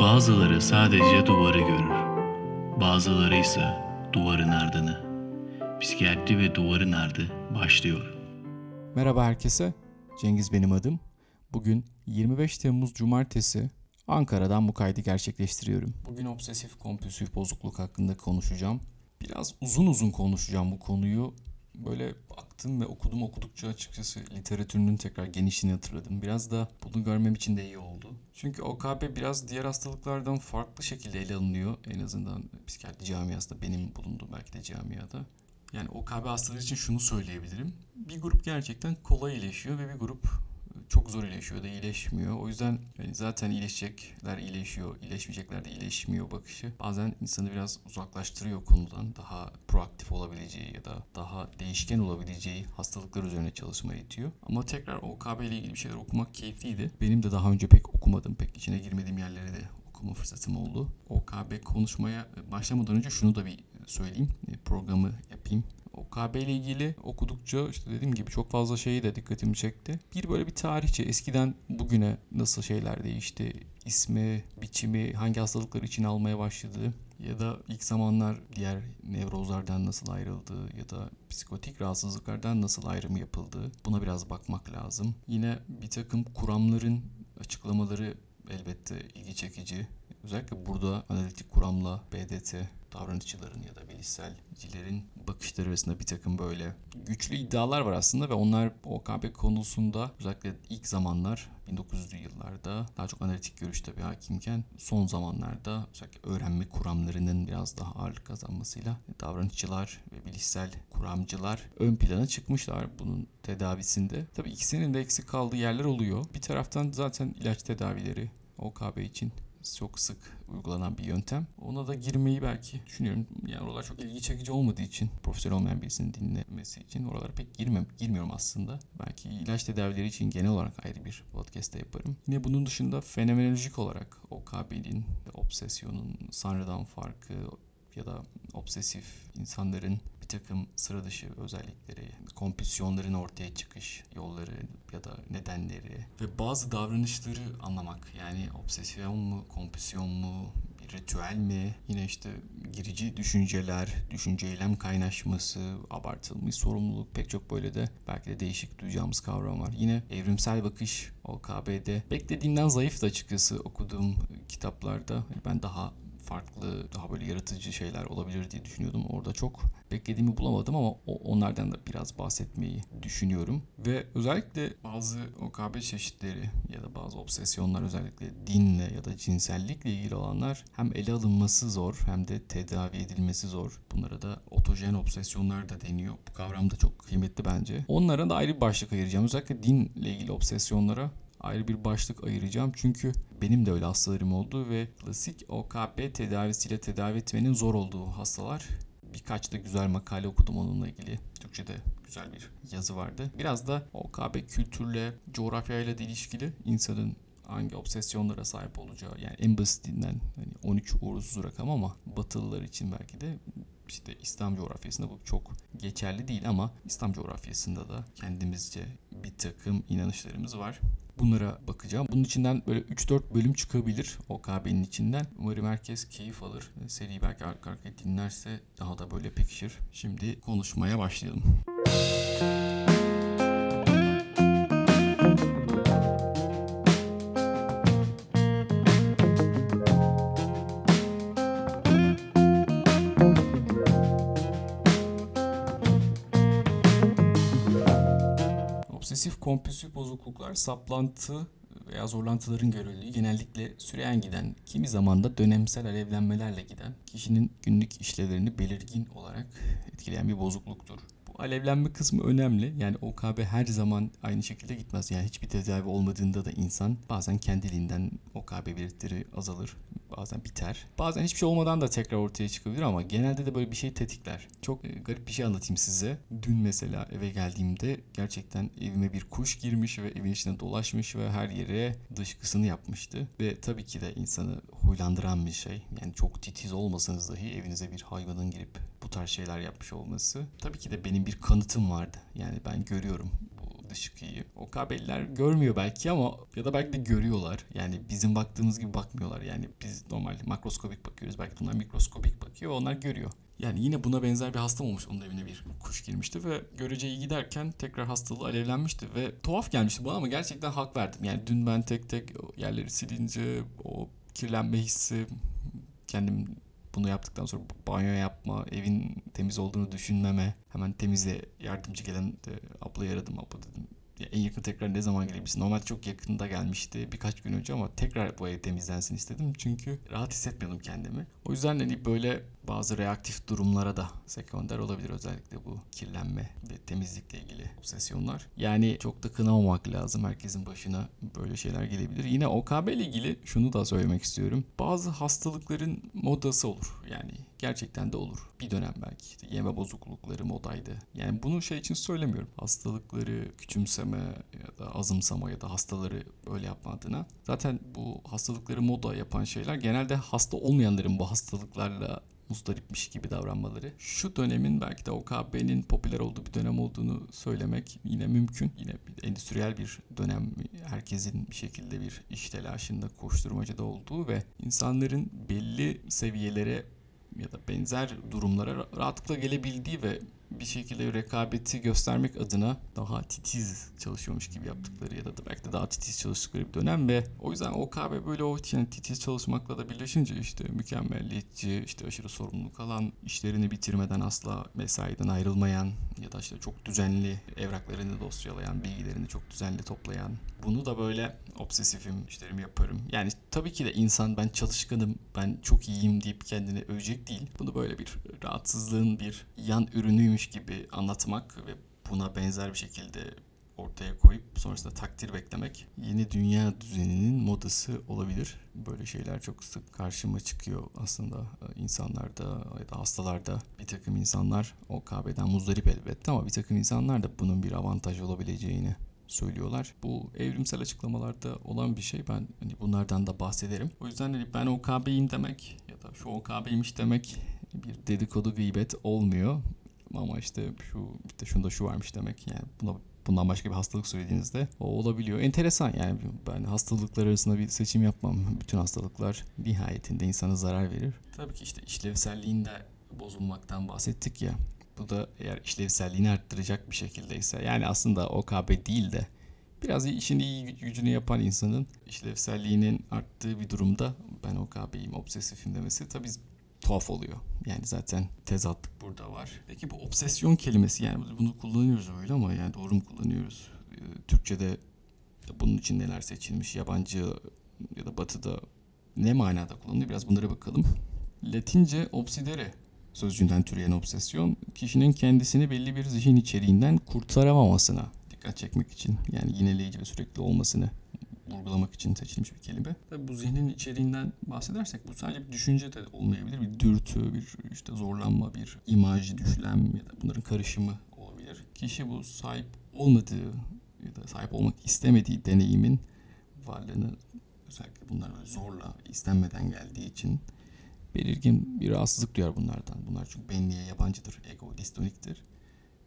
Bazıları sadece duvarı görür. Bazıları ise duvarın ardını. Psikiyatri ve duvarın ardı başlıyor. Merhaba herkese. Cengiz benim adım. Bugün 25 Temmuz Cumartesi Ankara'dan bu kaydı gerçekleştiriyorum. Bugün obsesif kompulsif bozukluk hakkında konuşacağım. Biraz uzun uzun konuşacağım bu konuyu. Böyle baktım ve okudum okudukça açıkçası literatürünün tekrar genişliğini hatırladım. Biraz da bunu görmem için de iyi oldu. Çünkü OKB biraz diğer hastalıklardan farklı şekilde ele alınıyor. En azından psikiyatri camiasında benim bulunduğum belki de camiada. Yani OKB hastaları için şunu söyleyebilirim. Bir grup gerçekten kolay iyileşiyor ve bir grup çok zor iyileşiyor da iyileşmiyor. O yüzden yani zaten iyileşecekler iyileşiyor, iyileşmeyecekler de iyileşmiyor bakışı. Bazen insanı biraz uzaklaştırıyor konudan. Daha proaktif olabileceği ya da daha değişken olabileceği hastalıklar üzerine çalışmaya itiyor. Ama tekrar OKB ile ilgili bir şeyler okumak keyifliydi. Benim de daha önce pek okumadım, pek içine girmediğim yerlere de okuma fırsatım oldu. OKB konuşmaya başlamadan önce şunu da bir söyleyeyim. Programı yapayım. OKB ile ilgili okudukça işte dediğim gibi çok fazla şeyi de dikkatimi çekti. Bir böyle bir tarihçi eskiden bugüne nasıl şeyler değişti, ismi, biçimi, hangi hastalıklar için almaya başladı ya da ilk zamanlar diğer nevrozlardan nasıl ayrıldı ya da psikotik rahatsızlıklardan nasıl ayrımı yapıldı buna biraz bakmak lazım. Yine bir takım kuramların açıklamaları elbette ilgi çekici. Özellikle burada analitik kuramla BDT davranışçıların ya da bilişselcilerin bakışları arasında bir takım böyle güçlü iddialar var aslında ve onlar OKB konusunda özellikle ilk zamanlar 1900'lü yıllarda daha çok analitik görüş tabii hakimken son zamanlarda özellikle öğrenme kuramlarının biraz daha ağırlık kazanmasıyla davranışçılar ve bilişsel kuramcılar ön plana çıkmışlar bunun tedavisinde. Tabii ikisinin de eksik kaldığı yerler oluyor. Bir taraftan zaten ilaç tedavileri OKB için çok sık uygulanan bir yöntem. Ona da girmeyi belki düşünüyorum. Yani oralar çok ilgi çekici olmadığı için, profesyonel olmayan birisinin dinlemesi için oralara pek girmem, girmiyorum aslında. Belki ilaç tedavileri için genel olarak ayrı bir podcast'te yaparım. Yine bunun dışında fenomenolojik olarak OKB'nin, obsesyonun, sanrıdan farkı, ya da obsesif insanların bir takım sıra dışı özellikleri, kompüsyonların ortaya çıkış yolları ya da nedenleri ve bazı davranışları anlamak. Yani obsesyon mu, kompüsyon mu, ritüel mi? Yine işte girici düşünceler, düşünce eylem kaynaşması, abartılmış sorumluluk pek çok böyle de belki de değişik duyacağımız kavram var. Yine evrimsel bakış OKB'de beklediğimden zayıf da açıkçası okuduğum kitaplarda ben daha farklı, daha böyle yaratıcı şeyler olabilir diye düşünüyordum. Orada çok beklediğimi bulamadım ama onlardan da biraz bahsetmeyi düşünüyorum. Ve özellikle bazı OKB çeşitleri ya da bazı obsesyonlar özellikle dinle ya da cinsellikle ilgili olanlar hem ele alınması zor hem de tedavi edilmesi zor. Bunlara da otojen obsesyonlar da deniyor. Bu kavram da çok kıymetli bence. Onlara da ayrı bir başlık ayıracağım. Özellikle dinle ilgili obsesyonlara ayrı bir başlık ayıracağım. Çünkü benim de öyle hastalarım oldu ve klasik OKB tedavisiyle tedavi etmenin zor olduğu hastalar. Birkaç da güzel makale okudum onunla ilgili. Türkçe'de güzel bir yazı vardı. Biraz da OKB kültürle, coğrafyayla da ilişkili insanın hangi obsesyonlara sahip olacağı yani en basitinden hani 13 uğursuz rakam ama Batılılar için belki de işte İslam coğrafyasında bu çok geçerli değil ama İslam coğrafyasında da kendimizce bir takım inanışlarımız var. Bunlara bakacağım. Bunun içinden böyle 3-4 bölüm çıkabilir OKB'nin içinden. Umarım herkes keyif alır. Seriyi belki arka arkaya dinlerse daha da böyle pekişir. Şimdi konuşmaya başlayalım. Obsesif kompulsif bozukluklar saplantı veya zorlantıların görüldüğü genellikle süreyen giden, kimi zaman da dönemsel alevlenmelerle giden, kişinin günlük işlevlerini belirgin olarak etkileyen bir bozukluktur. Alevlenme kısmı önemli. Yani OKB her zaman aynı şekilde gitmez. Yani hiçbir tedavi olmadığında da insan bazen kendiliğinden OKB belirtileri azalır bazen biter. Bazen hiçbir şey olmadan da tekrar ortaya çıkabilir ama genelde de böyle bir şey tetikler. Çok e, garip bir şey anlatayım size. Dün mesela eve geldiğimde gerçekten evime bir kuş girmiş ve evin içinde dolaşmış ve her yere dışkısını yapmıştı. Ve tabii ki de insanı huylandıran bir şey. Yani çok titiz olmasanız dahi evinize bir hayvanın girip bu tarz şeyler yapmış olması. Tabii ki de benim bir kanıtım vardı. Yani ben görüyorum yaklaşık iyi. OKB'liler görmüyor belki ama ya da belki de görüyorlar. Yani bizim baktığımız gibi bakmıyorlar. Yani biz normal makroskopik bakıyoruz. Belki bunlar mikroskopik bakıyor. Onlar görüyor. Yani yine buna benzer bir hasta olmuş. Onun evine bir kuş girmişti ve görece iyi giderken tekrar hastalığı alevlenmişti ve tuhaf gelmişti bana ama gerçekten hak verdim. Yani dün ben tek tek yerleri silince o kirlenme hissi kendim bunu yaptıktan sonra banyo yapma, evin temiz olduğunu düşünmeme, hemen temizle yardımcı gelen de ablayı aradım. Abla dedim ya en yakın tekrar ne zaman gelebilirsin? Normalde çok yakında gelmişti birkaç gün önce ama tekrar bu ev temizlensin istedim. Çünkü rahat hissetmiyordum kendimi. O yüzden hani böyle bazı reaktif durumlara da sekonder olabilir özellikle bu kirlenme ve temizlikle ilgili obsesyonlar. Yani çok da kınamamak lazım. Herkesin başına böyle şeyler gelebilir. Yine OKB ile ilgili şunu da söylemek istiyorum. Bazı hastalıkların modası olur. Yani gerçekten de olur. Bir dönem belki işte yeme bozuklukları modaydı. Yani bunu şey için söylemiyorum. Hastalıkları küçümseme ya da azımsama ya da hastaları öyle yapma adına. Zaten bu hastalıkları moda yapan şeyler genelde hasta olmayanların bu hastalıklarla muzdaripmiş gibi davranmaları. Şu dönemin belki de OKB'nin popüler olduğu bir dönem olduğunu söylemek yine mümkün. Yine endüstriyel bir dönem herkesin bir şekilde bir iş telaşında koşturmacada olduğu ve insanların belli seviyelere ya da benzer durumlara rahatlıkla gelebildiği ve bir şekilde rekabeti göstermek adına daha titiz çalışıyormuş gibi yaptıkları ya da belki de daha titiz çalıştıkları bir dönem ve o yüzden OKB böyle o yani titiz çalışmakla da birleşince işte mükemmelliyetçi, işte aşırı sorumluluk alan, işlerini bitirmeden asla mesaiden ayrılmayan ya da işte çok düzenli evraklarını dosyalayan, bilgilerini çok düzenli toplayan. Bunu da böyle obsesifim, işlerimi yaparım. Yani tabii ki de insan ben çalışkanım, ben çok iyiyim deyip kendini övecek değil. Bunu böyle bir rahatsızlığın bir yan ürünüymüş gibi anlatmak ve buna benzer bir şekilde ortaya koyup sonrasında takdir beklemek yeni dünya düzeninin modası olabilir. Böyle şeyler çok sık karşıma çıkıyor aslında insanlarda ya da hastalarda. Bir takım insanlar OKB'den muzdarip elbette ama bir takım insanlar da bunun bir avantaj olabileceğini söylüyorlar. Bu evrimsel açıklamalarda olan bir şey. Ben hani bunlardan da bahsederim. O yüzden hani ben OKB'yim demek ya da şu OKB'ymiş demek bir dedikodu gıybet olmuyor. Ama işte şu işte şunda şu varmış demek yani buna bundan başka bir hastalık söylediğinizde o olabiliyor. Enteresan yani ben hastalıklar arasında bir seçim yapmam. Bütün hastalıklar nihayetinde insana zarar verir. Tabii ki işte işlevselliğinde bozulmaktan bahsettik ya. Bu da eğer işlevselliğini arttıracak bir şekildeyse yani aslında OKB değil de biraz işin iyi gücünü yapan insanın işlevselliğinin arttığı bir durumda ben OKB'yim, obsesifim demesi tabii tuhaf oluyor. Yani zaten tezatlık burada var. Peki bu obsesyon kelimesi yani bunu kullanıyoruz öyle ama yani doğru mu kullanıyoruz? Türkçe'de bunun için neler seçilmiş? Yabancı ya da batıda ne manada kullanılıyor? Biraz bunlara bakalım. Latince obsidere sözcüğünden türeyen obsesyon kişinin kendisini belli bir zihin içeriğinden kurtaramamasına dikkat çekmek için yani yineleyici ve sürekli olmasını vurgulamak için seçilmiş bir kelime. Tabii bu zihnin içeriğinden bahsedersek bu sadece bir düşünce de olmayabilir. Bir dürtü, bir işte zorlanma, bir imaj, düşlem ya da bunların karışımı olabilir. Kişi bu sahip olmadığı ya da sahip olmak istemediği deneyimin varlığını özellikle bunlar böyle zorla istenmeden geldiği için belirgin bir rahatsızlık duyar bunlardan. Bunlar çünkü benliğe yabancıdır, ego distoniktir.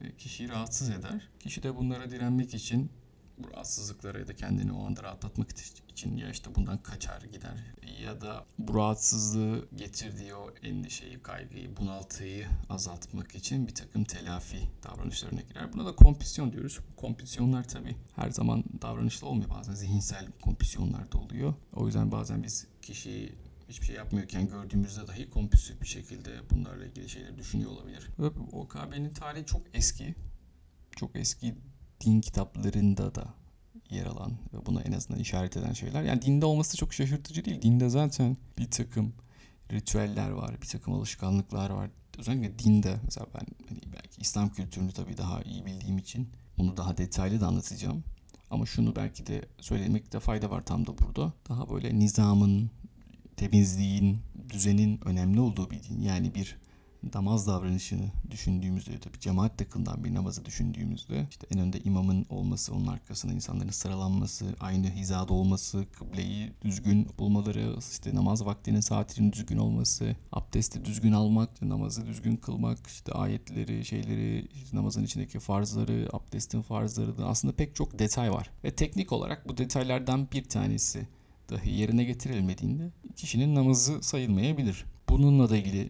Ve kişiyi rahatsız eder. Kişi de bunlara direnmek için bu rahatsızlıklara ya da kendini o anda rahatlatmak için ya işte bundan kaçar gider ya da bu rahatsızlığı getirdiği o endişeyi, kaygıyı, bunaltıyı azaltmak için bir takım telafi davranışlarına girer. Buna da kompüsyon diyoruz. Kompüsyonlar tabii her zaman davranışlı olmuyor. Bazen zihinsel kompüsyonlar da oluyor. O yüzden bazen biz kişiyi hiçbir şey yapmıyorken gördüğümüzde dahi kompulsif bir şekilde bunlarla ilgili şeyler düşünüyor olabilir. OKB'nin tarihi çok eski. Çok eski din kitaplarında da yer alan ve buna en azından işaret eden şeyler. Yani dinde olması çok şaşırtıcı değil. Dinde zaten bir takım ritüeller var, bir takım alışkanlıklar var. Özellikle dinde mesela ben hani belki İslam kültürünü tabii daha iyi bildiğim için onu daha detaylı da anlatacağım. Ama şunu belki de söylemekte fayda var tam da burada. Daha böyle nizamın, temizliğin, düzenin önemli olduğu bir din. Yani bir namaz davranışını düşündüğümüzde tabii cemaatle kılınan bir namazı düşündüğümüzde işte en önde imamın olması, onun arkasında insanların sıralanması, aynı hizada olması, kıbleyi düzgün bulmaları, işte namaz vaktinin saatinin düzgün olması, abdesti düzgün almak, namazı düzgün kılmak, işte ayetleri, şeyleri, işte namazın içindeki farzları, abdestin farzları da aslında pek çok detay var. Ve teknik olarak bu detaylardan bir tanesi dahi yerine getirilmediğinde kişinin namazı sayılmayabilir. Bununla da ilgili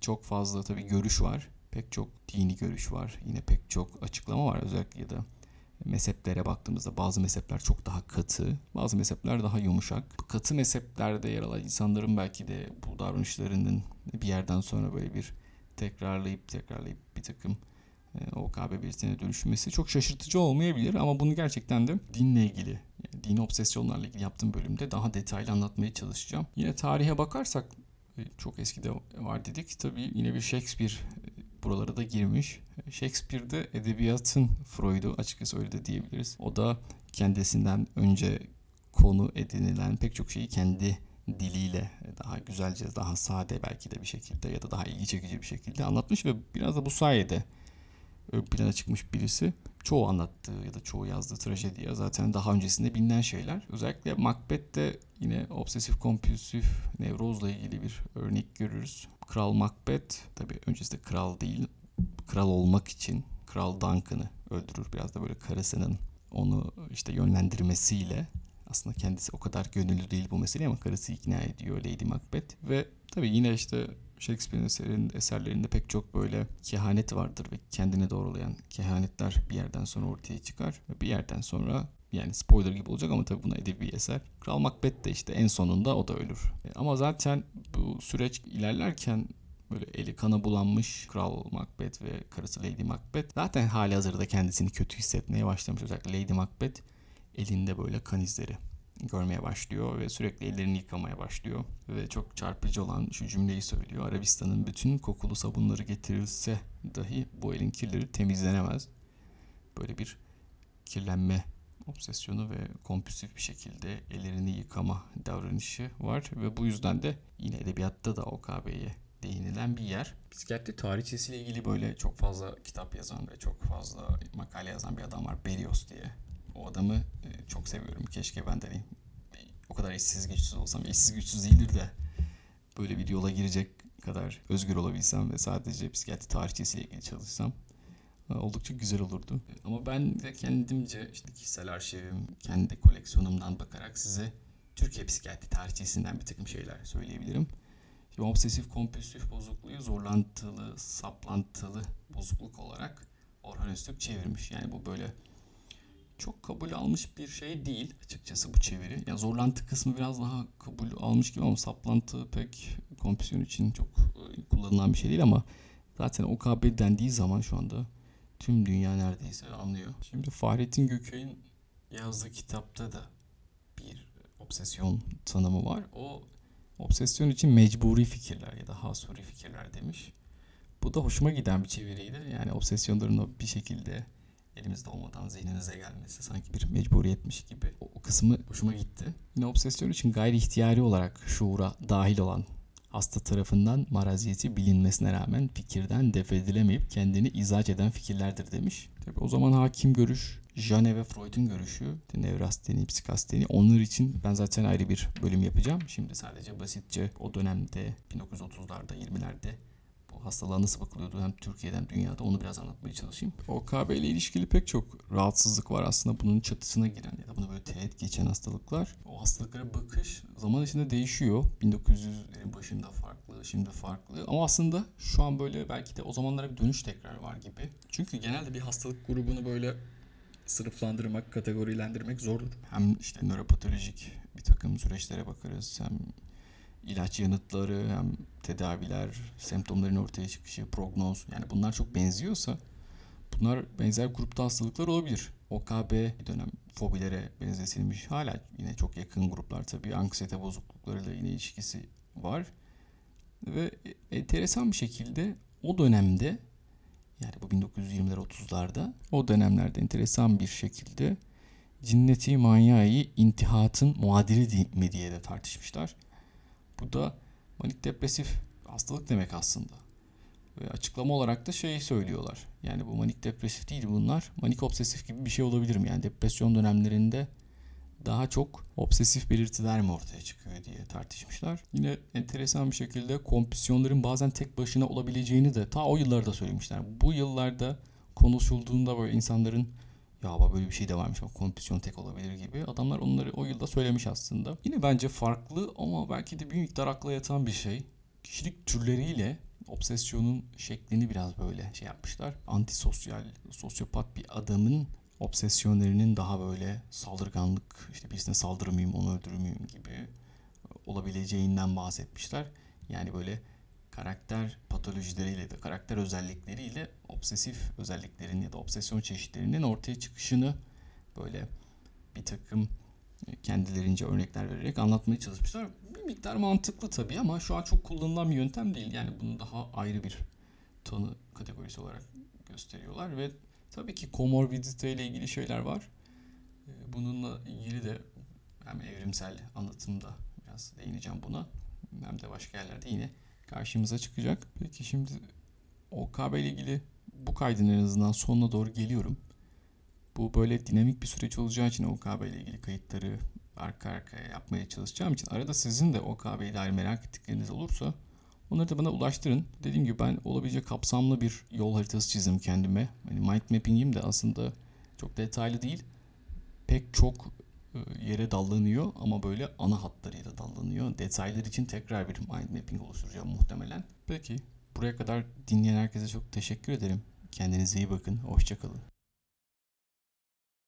çok fazla tabii görüş var. Pek çok dini görüş var. Yine pek çok açıklama var. Özellikle ya da mezheplere baktığımızda bazı mezhepler çok daha katı, bazı mezhepler daha yumuşak. Bu katı mezheplerde yer alan insanların belki de bu davranışlarının bir yerden sonra böyle bir tekrarlayıp tekrarlayıp bir takım e, OKB belirtilerine dönüşmesi çok şaşırtıcı olmayabilir ama bunu gerçekten de dinle ilgili, yani dini obsesyonlarla ilgili yaptığım bölümde daha detaylı anlatmaya çalışacağım. Yine tarihe bakarsak çok eskide var dedik. Tabii yine bir Shakespeare e, buralara da girmiş. Shakespeare'de edebiyatın Freud'u açıkçası öyle de diyebiliriz. O da kendisinden önce konu edinilen pek çok şeyi kendi diliyle daha güzelce, daha sade belki de bir şekilde ya da daha ilgi çekici bir şekilde anlatmış ve biraz da bu sayede ön plana çıkmış birisi. Çoğu anlattığı ya da çoğu yazdığı trajediye zaten daha öncesinde bilinen şeyler. Özellikle Macbeth'te yine obsesif kompulsif nevrozla ilgili bir örnek görürüz. Kral Macbeth tabi öncesinde kral değil, kral olmak için Kral Duncan'ı öldürür. Biraz da böyle karısının onu işte yönlendirmesiyle aslında kendisi o kadar gönüllü değil bu mesele ama karısı ikna ediyor Lady Macbeth ve tabi yine işte Shakespeare'in eserlerinde, pek çok böyle kehanet vardır ve kendine doğrulayan kehanetler bir yerden sonra ortaya çıkar. Ve bir yerden sonra yani spoiler gibi olacak ama tabii buna edebi bir eser. Kral Macbeth de işte en sonunda o da ölür. E, ama zaten bu süreç ilerlerken böyle eli kana bulanmış Kral Macbeth ve karısı Lady Macbeth zaten hali hazırda kendisini kötü hissetmeye başlamış. Özellikle Lady Macbeth elinde böyle kan izleri görmeye başlıyor ve sürekli ellerini yıkamaya başlıyor. Ve çok çarpıcı olan şu cümleyi söylüyor. Arabistan'ın bütün kokulu sabunları getirilse dahi bu elin kirleri temizlenemez. Böyle bir kirlenme obsesyonu ve kompulsif bir şekilde ellerini yıkama davranışı var ve bu yüzden de yine edebiyatta da OKB'ye değinilen bir yer. Psikiyatri tarihçesiyle ilgili böyle çok fazla kitap yazan ve çok fazla makale yazan bir adam var. Berios diye. O adamı e, çok seviyorum. Keşke ben de hani o kadar işsiz güçsüz olsam. İşsiz güçsüz değildir de böyle bir yola girecek kadar özgür olabilsem ve sadece psikiyatri tarihçesiyle ilgili çalışsam e, oldukça güzel olurdu. Ama ben de kendimce işte kişisel arşivim, kendi koleksiyonumdan bakarak size Türkiye psikiyatri tarihçesinden bir takım şeyler söyleyebilirim. Şimdi obsesif kompulsif bozukluğu zorlantılı, saplantılı bozukluk olarak Orhan Öztürk çevirmiş. Yani bu böyle çok kabul almış bir şey değil açıkçası bu çeviri. Ya zorlantı kısmı biraz daha kabul almış gibi ama saplantı pek kompüsyon için çok e, kullanılan bir şey değil ama zaten OKB dendiği zaman şu anda tüm dünya neredeyse anlıyor. Şimdi Fahrettin Gökay'ın yazdığı kitapta da bir obsesyon tanımı var. O obsesyon için mecburi fikirler ya da hasuri fikirler demiş. Bu da hoşuma giden bir çeviriydi. Yani obsesyonların bir şekilde elimizde olmadan zihninize gelmesi sanki bir mecburiyetmiş gibi. O, o kısmı hoşuma gitti. Yine obsesyon için gayri ihtiyari olarak şuura dahil olan hasta tarafından maraziyeti bilinmesine rağmen fikirden defedilemeyip kendini izah eden fikirlerdir demiş. Tabii o zaman hakim görüş Jane ve Freud'un görüşü, nevrasteni, psikasteni onlar için ben zaten ayrı bir bölüm yapacağım. Şimdi sadece basitçe o dönemde 1930'larda 20'lerde hastalığa nasıl bakılıyordu hem Türkiye'de hem dünyada onu biraz anlatmaya çalışayım. OKB ile ilişkili pek çok rahatsızlık var aslında bunun çatısına giren ya da buna böyle teğet geçen hastalıklar. O hastalıklara bakış zaman içinde değişiyor. 1900'lerin başında farklı, şimdi farklı. Ama aslında şu an böyle belki de o zamanlara bir dönüş tekrar var gibi. Çünkü genelde bir hastalık grubunu böyle sınıflandırmak, kategorilendirmek zordur. Hem işte nöropatolojik bir takım süreçlere bakarız hem ilaç yanıtları hem tedaviler, semptomların ortaya çıkışı, prognoz yani bunlar çok benziyorsa bunlar benzer grupta hastalıklar olabilir. OKB dönem fobilere benzetilmiş. Hala yine çok yakın gruplar tabii anksiyete bozukluklarıyla yine ilişkisi var. Ve enteresan bir şekilde o dönemde yani bu 1920'ler 30'larda o dönemlerde enteresan bir şekilde cinneti manyayı intihatın muadili mi diye de tartışmışlar. Bu da manik depresif hastalık demek aslında. Ve açıklama olarak da şey söylüyorlar. Yani bu manik depresif değil bunlar. Manik obsesif gibi bir şey olabilir mi? Yani depresyon dönemlerinde daha çok obsesif belirtiler mi ortaya çıkıyor diye tartışmışlar. Yine enteresan bir şekilde kompüsyonların bazen tek başına olabileceğini de ta o yıllarda söylemişler. Bu yıllarda konuşulduğunda böyle insanların ya bak böyle bir şey de varmış bak kompüsyon tek olabilir gibi adamlar onları o yılda söylemiş aslında. Yine bence farklı ama belki de bir miktar akla yatan bir şey. Kişilik türleriyle obsesyonun şeklini biraz böyle şey yapmışlar. Antisosyal, sosyopat bir adamın obsesyonlarının daha böyle saldırganlık, işte birisine saldırır mıyım, onu öldürür gibi olabileceğinden bahsetmişler. Yani böyle karakter patolojileriyle de karakter özellikleriyle obsesif özelliklerin ya da obsesyon çeşitlerinin ortaya çıkışını böyle bir takım kendilerince örnekler vererek anlatmaya çalışmışlar. Bir miktar mantıklı tabii ama şu an çok kullanılan bir yöntem değil. Yani bunu daha ayrı bir tanı kategorisi olarak gösteriyorlar ve tabii ki komorbidite ile ilgili şeyler var. Ee, Bununla ilgili de hem evrimsel anlatımda biraz değineceğim buna hem de başka yerlerde yine karşımıza çıkacak. Peki şimdi OKB ile ilgili bu kaydın en azından sonuna doğru geliyorum. Bu böyle dinamik bir süreç olacağı için OKB ile ilgili kayıtları arka arkaya yapmaya çalışacağım için arada sizin de OKB ile dair merak ettikleriniz olursa onları da bana ulaştırın. Dediğim gibi ben olabilecek kapsamlı bir yol haritası çizdim kendime. Hani mind mapping'im de aslında çok detaylı değil. Pek çok yere dallanıyor ama böyle ana hatlarıyla dallanıyor. Detaylar için tekrar bir mind mapping oluşturacağım muhtemelen. Peki buraya kadar dinleyen herkese çok teşekkür ederim. Kendinize iyi bakın. Hoşçakalın.